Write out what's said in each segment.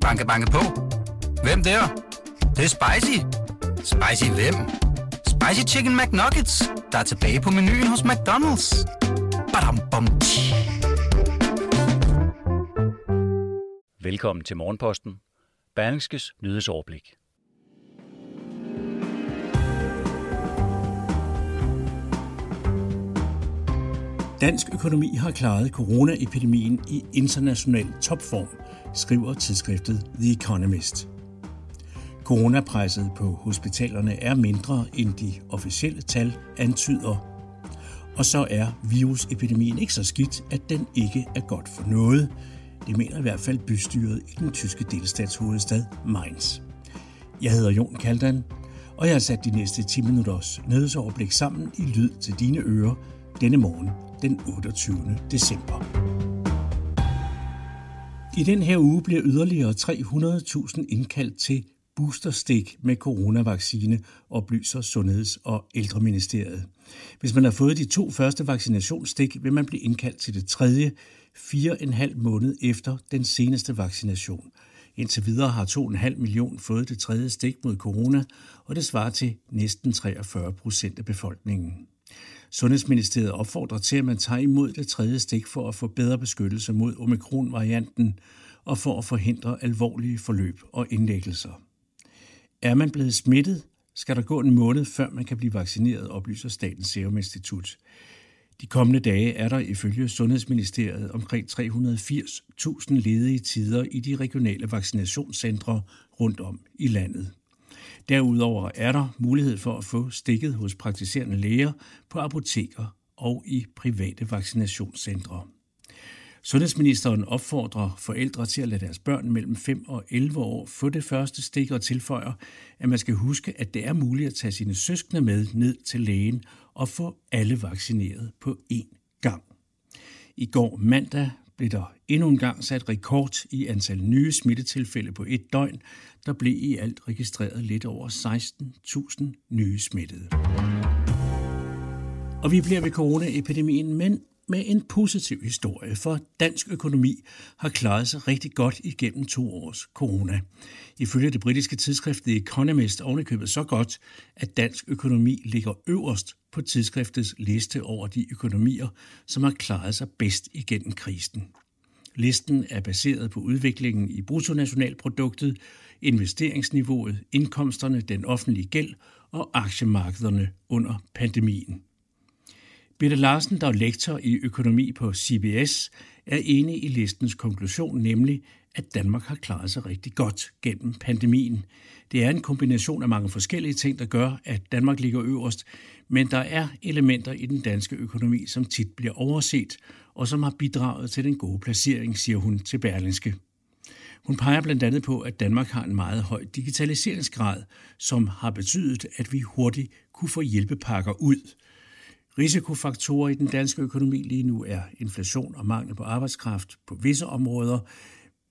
Banke, banke på. Hvem der? Det, det er spicy. Spicy hvem? Spicy Chicken McNuggets, der er tilbage på menuen hos McDonald's. Badum, bom, Velkommen til Morgenposten. Berlingskes nyhedsoverblik. Dansk økonomi har klaret coronaepidemien i international topform, skriver tidsskriftet The Economist. Coronapresset på hospitalerne er mindre end de officielle tal antyder. Og så er virusepidemien ikke så skidt, at den ikke er godt for noget. Det mener i hvert fald bystyret i den tyske delstatshovedstad Mainz. Jeg hedder Jon Kaldan, og jeg har sat de næste 10 minutters nyhedsoverblik sammen i lyd til dine ører denne morgen den 28. december. I den her uge bliver yderligere 300.000 indkaldt til boosterstik med coronavaccine, oplyser Sundheds- og Ældreministeriet. Hvis man har fået de to første vaccinationsstik, vil man blive indkaldt til det tredje, fire en halv måned efter den seneste vaccination. Indtil videre har 2,5 millioner fået det tredje stik mod corona, og det svarer til næsten 43 procent af befolkningen. Sundhedsministeriet opfordrer til, at man tager imod det tredje stik for at få bedre beskyttelse mod omikron-varianten og for at forhindre alvorlige forløb og indlæggelser. Er man blevet smittet, skal der gå en måned, før man kan blive vaccineret, oplyser Statens Serum Institut. De kommende dage er der ifølge Sundhedsministeriet omkring 380.000 ledige tider i de regionale vaccinationscentre rundt om i landet. Derudover er der mulighed for at få stikket hos praktiserende læger på apoteker og i private vaccinationscentre. Sundhedsministeren opfordrer forældre til at lade deres børn mellem 5 og 11 år få det første stik og tilføjer, at man skal huske, at det er muligt at tage sine søskende med ned til lægen og få alle vaccineret på én gang. I går mandag blev der endnu en gang sat rekord i antal nye smittetilfælde på et døgn. Der blev i alt registreret lidt over 16.000 nye smittede. Og vi bliver ved coronaepidemien, men med en positiv historie, for dansk økonomi har klaret sig rigtig godt igennem to års corona. Ifølge det britiske tidsskrift The Economist ovenikøbet så godt, at dansk økonomi ligger øverst på tidsskriftets liste over de økonomier, som har klaret sig bedst igennem krisen. Listen er baseret på udviklingen i bruttonationalproduktet, investeringsniveauet, indkomsterne, den offentlige gæld og aktiemarkederne under pandemien. Birte Larsen, der er lektor i økonomi på CBS, er enig i listens konklusion, nemlig at Danmark har klaret sig rigtig godt gennem pandemien. Det er en kombination af mange forskellige ting, der gør, at Danmark ligger øverst, men der er elementer i den danske økonomi, som tit bliver overset, og som har bidraget til den gode placering, siger hun til Berlingske. Hun peger blandt andet på, at Danmark har en meget høj digitaliseringsgrad, som har betydet, at vi hurtigt kunne få hjælpepakker ud – Risikofaktorer i den danske økonomi lige nu er inflation og mangel på arbejdskraft på visse områder,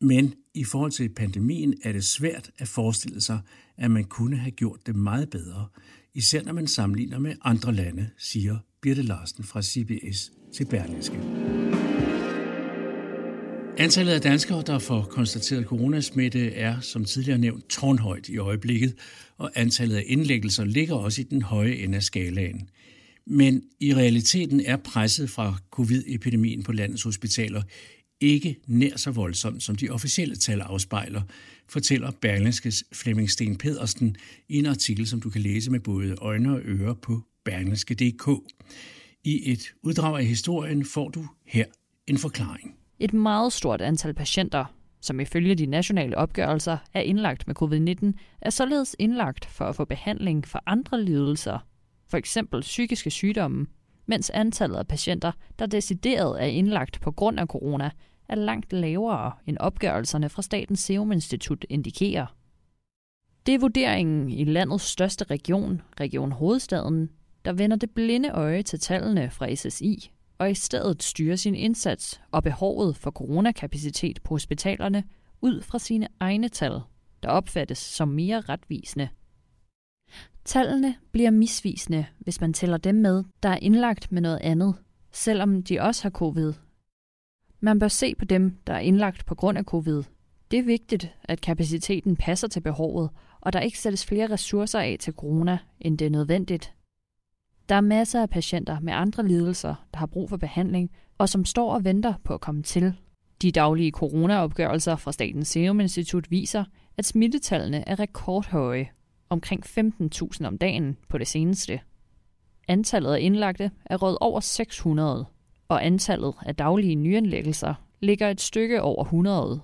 men i forhold til pandemien er det svært at forestille sig, at man kunne have gjort det meget bedre, især når man sammenligner med andre lande, siger Birte Larsen fra CBS til Berlingske. Antallet af danskere, der får konstateret coronasmitte, er som tidligere nævnt tårnhøjt i øjeblikket, og antallet af indlæggelser ligger også i den høje ende af skalaen. Men i realiteten er presset fra covid-epidemien på landets hospitaler ikke nær så voldsomt, som de officielle tal afspejler, fortæller Berlingskes Flemming Sten Pedersen i en artikel, som du kan læse med både øjne og ører på berlingske.dk. I et uddrag af historien får du her en forklaring. Et meget stort antal patienter, som ifølge de nationale opgørelser er indlagt med covid-19, er således indlagt for at få behandling for andre lidelser for eksempel psykiske sygdomme, mens antallet af patienter, der decideret er indlagt på grund af corona, er langt lavere end opgørelserne fra Statens Serum Institut indikerer. Det er vurderingen i landets største region, Region Hovedstaden, der vender det blinde øje til tallene fra SSI og i stedet styrer sin indsats og behovet for coronakapacitet på hospitalerne ud fra sine egne tal, der opfattes som mere retvisende – Tallene bliver misvisende, hvis man tæller dem med, der er indlagt med noget andet, selvom de også har covid. Man bør se på dem, der er indlagt på grund af covid. Det er vigtigt, at kapaciteten passer til behovet, og der ikke sættes flere ressourcer af til corona, end det er nødvendigt. Der er masser af patienter med andre lidelser, der har brug for behandling, og som står og venter på at komme til. De daglige coronaopgørelser fra Statens Serum Institut viser, at smittetallene er rekordhøje, omkring 15.000 om dagen på det seneste. Antallet af indlagte er råd over 600, og antallet af daglige nyindlæggelser ligger et stykke over 100.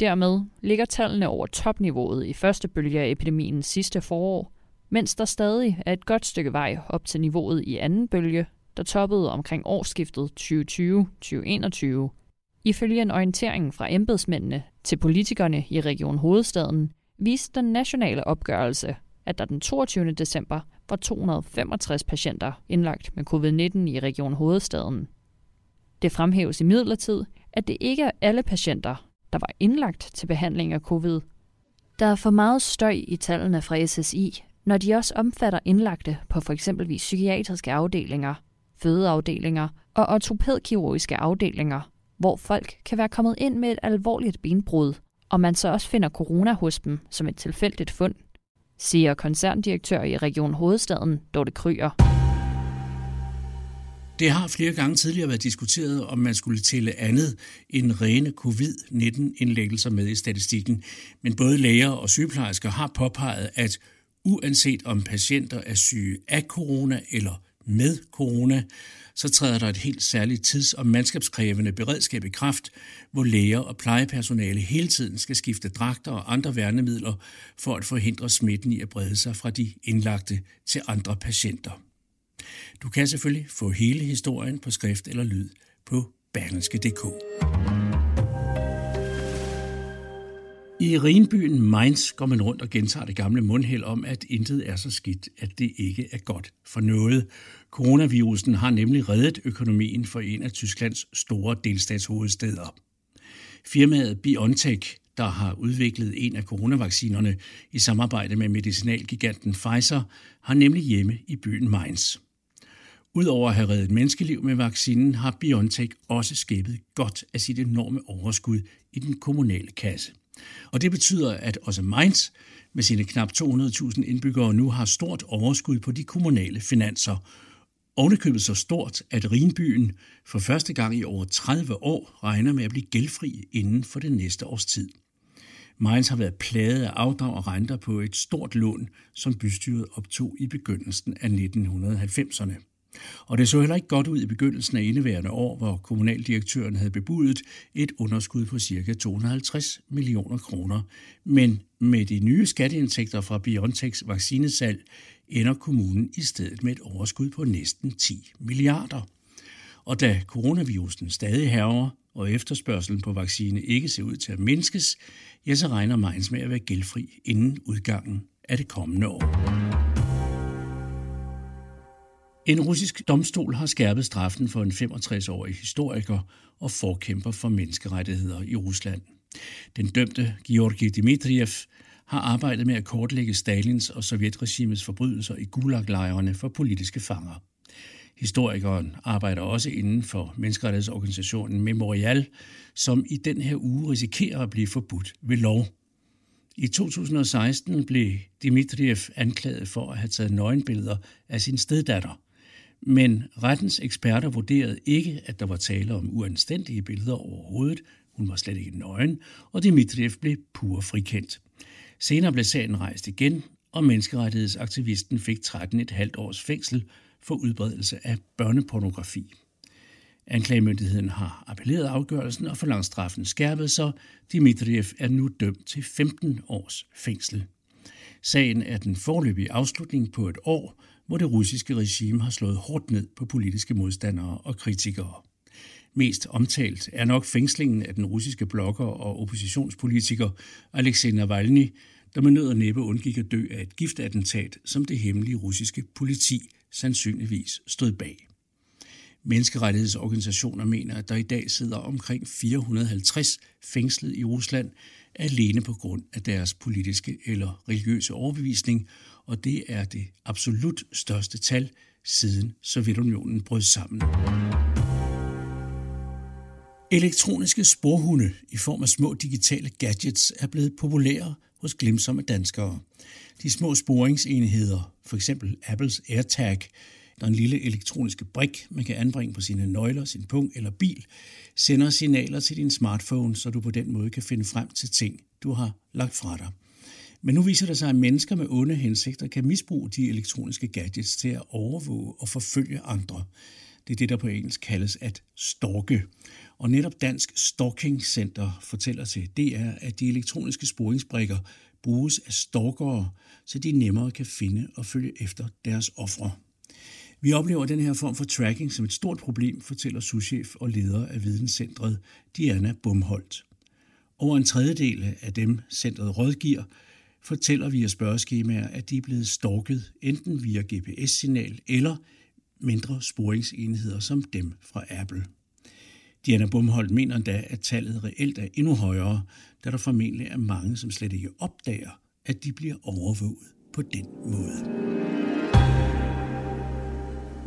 Dermed ligger tallene over topniveauet i første bølge af epidemien sidste forår, mens der stadig er et godt stykke vej op til niveauet i anden bølge, der toppede omkring årsskiftet 2020-2021. Ifølge en orientering fra embedsmændene til politikerne i Region Hovedstaden, viste den nationale opgørelse, at der den 22. december var 265 patienter indlagt med covid-19 i Region Hovedstaden. Det fremhæves i midlertid, at det ikke er alle patienter, der var indlagt til behandling af covid. Der er for meget støj i tallene fra SSI, når de også omfatter indlagte på for psykiatriske afdelinger, fødeafdelinger og ortopædkirurgiske afdelinger, hvor folk kan være kommet ind med et alvorligt benbrud, og man så også finder corona hos dem som et tilfældigt fund, siger koncerndirektør i Region Hovedstaden, Dorte Kryer. Det har flere gange tidligere været diskuteret, om man skulle tælle andet end rene covid-19-indlæggelser med i statistikken. Men både læger og sygeplejersker har påpeget, at uanset om patienter er syge af corona eller med corona, så træder der et helt særligt tids- og mandskabskrævende beredskab i kraft, hvor læger og plejepersonale hele tiden skal skifte dragter og andre værnemidler for at forhindre smitten i at brede sig fra de indlagte til andre patienter. Du kan selvfølgelig få hele historien på skrift eller lyd på berlingske.dk. I Rinbyen Mainz går man rundt og gentager det gamle mundhæld om, at intet er så skidt, at det ikke er godt for noget. Coronavirusen har nemlig reddet økonomien for en af Tysklands store delstatshovedsteder. Firmaet BioNTech, der har udviklet en af coronavaccinerne i samarbejde med medicinalgiganten Pfizer, har nemlig hjemme i byen Mainz. Udover at have reddet menneskeliv med vaccinen, har BioNTech også skæbet godt af sit enorme overskud i den kommunale kasse. Og det betyder, at også Mainz med sine knap 200.000 indbyggere nu har stort overskud på de kommunale finanser. Ovenikøbet så stort, at Rinbyen for første gang i over 30 år regner med at blive gældfri inden for det næste års tid. Mainz har været plaget af afdrag og renter på et stort lån, som bystyret optog i begyndelsen af 1990'erne. Og det så heller ikke godt ud i begyndelsen af indeværende år, hvor kommunaldirektøren havde bebudet et underskud på ca. 250 millioner kroner. Men med de nye skatteindtægter fra BioNTechs vaccinesalg ender kommunen i stedet med et overskud på næsten 10 milliarder. Og da coronavirusen stadig herrer, og efterspørgselen på vaccine ikke ser ud til at mindskes, ja, så regner Mainz med at være gældfri inden udgangen af det kommende år. En russisk domstol har skærpet straffen for en 65-årig historiker og forkæmper for menneskerettigheder i Rusland. Den dømte Georgi Dimitriev har arbejdet med at kortlægge Stalins og Sovjetregimets forbrydelser i Gulag-lejrene for politiske fanger. Historikeren arbejder også inden for menneskerettighedsorganisationen Memorial, som i den her uge risikerer at blive forbudt ved lov. I 2016 blev Dimitriev anklaget for at have taget nøgenbilleder af sin steddatter – men rettens eksperter vurderede ikke, at der var tale om uanstændige billeder overhovedet. Hun var slet ikke nøgen, og Dimitriev blev pur frikendt. Senere blev sagen rejst igen, og menneskerettighedsaktivisten fik 13,5 års fængsel for udbredelse af børnepornografi. Anklagemyndigheden har appelleret afgørelsen og forlangt straffen skærpet, så Dimitriev er nu dømt til 15 års fængsel. Sagen er den forløbige afslutning på et år, hvor det russiske regime har slået hårdt ned på politiske modstandere og kritikere. Mest omtalt er nok fængslingen af den russiske blogger og oppositionspolitiker Alexei Navalny, der med nød og næppe undgik at dø af et giftattentat, som det hemmelige russiske politi sandsynligvis stod bag. Menneskerettighedsorganisationer mener, at der i dag sidder omkring 450 fængslet i Rusland alene på grund af deres politiske eller religiøse overbevisning, og det er det absolut største tal siden Sovjetunionen brød sammen. Elektroniske sporhunde i form af små digitale gadgets er blevet populære hos glemsomme danskere. De små sporingsenheder, f.eks. Apples AirTag, der er en lille elektroniske brik, man kan anbringe på sine nøgler, sin pung eller bil, sender signaler til din smartphone, så du på den måde kan finde frem til ting, du har lagt fra dig. Men nu viser det sig, at mennesker med onde hensigter kan misbruge de elektroniske gadgets til at overvåge og forfølge andre. Det er det, der på engelsk kaldes at stalke. Og netop Dansk Stalking Center fortæller til DR, at de elektroniske sporingsbrikker bruges af stalkere, så de nemmere kan finde og følge efter deres ofre. Vi oplever den her form for tracking som et stort problem, fortæller souschef og leder af videnscentret Diana Bumholdt. Over en tredjedel af dem, centret rådgiver, fortæller via spørgeskemaer, at de er blevet stalket enten via GPS-signal eller mindre sporingsenheder som dem fra Apple. Diana Bumholdt mener endda, at tallet reelt er endnu højere, da der formentlig er mange, som slet ikke opdager, at de bliver overvåget på den måde.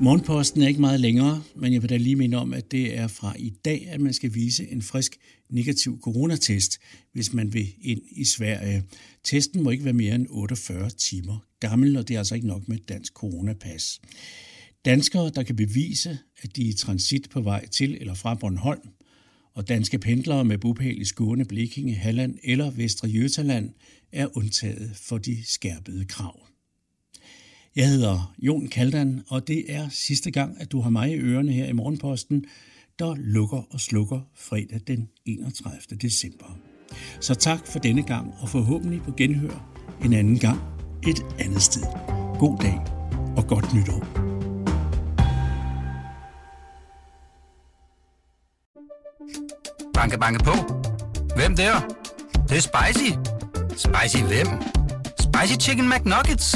Morgenposten er ikke meget længere, men jeg vil da lige minde om, at det er fra i dag, at man skal vise en frisk negativ coronatest, hvis man vil ind i Sverige. Testen må ikke være mere end 48 timer gammel, og det er altså ikke nok med et dansk coronapas. Danskere, der kan bevise, at de er i transit på vej til eller fra Bornholm, og danske pendlere med bopæl i Skåne, Blekinge, Halland eller Vestre Jøtaland er undtaget for de skærpede krav. Jeg hedder Jon Kaldan, og det er sidste gang, at du har mig i ørerne her i Morgenposten, der lukker og slukker fredag den 31. december. Så tak for denne gang, og forhåbentlig på genhør en anden gang et andet sted. God dag og godt nytår. Banke, banke på. Hvem der? Det, det er spicy. Spicy hvem? Spicy Chicken McNuggets,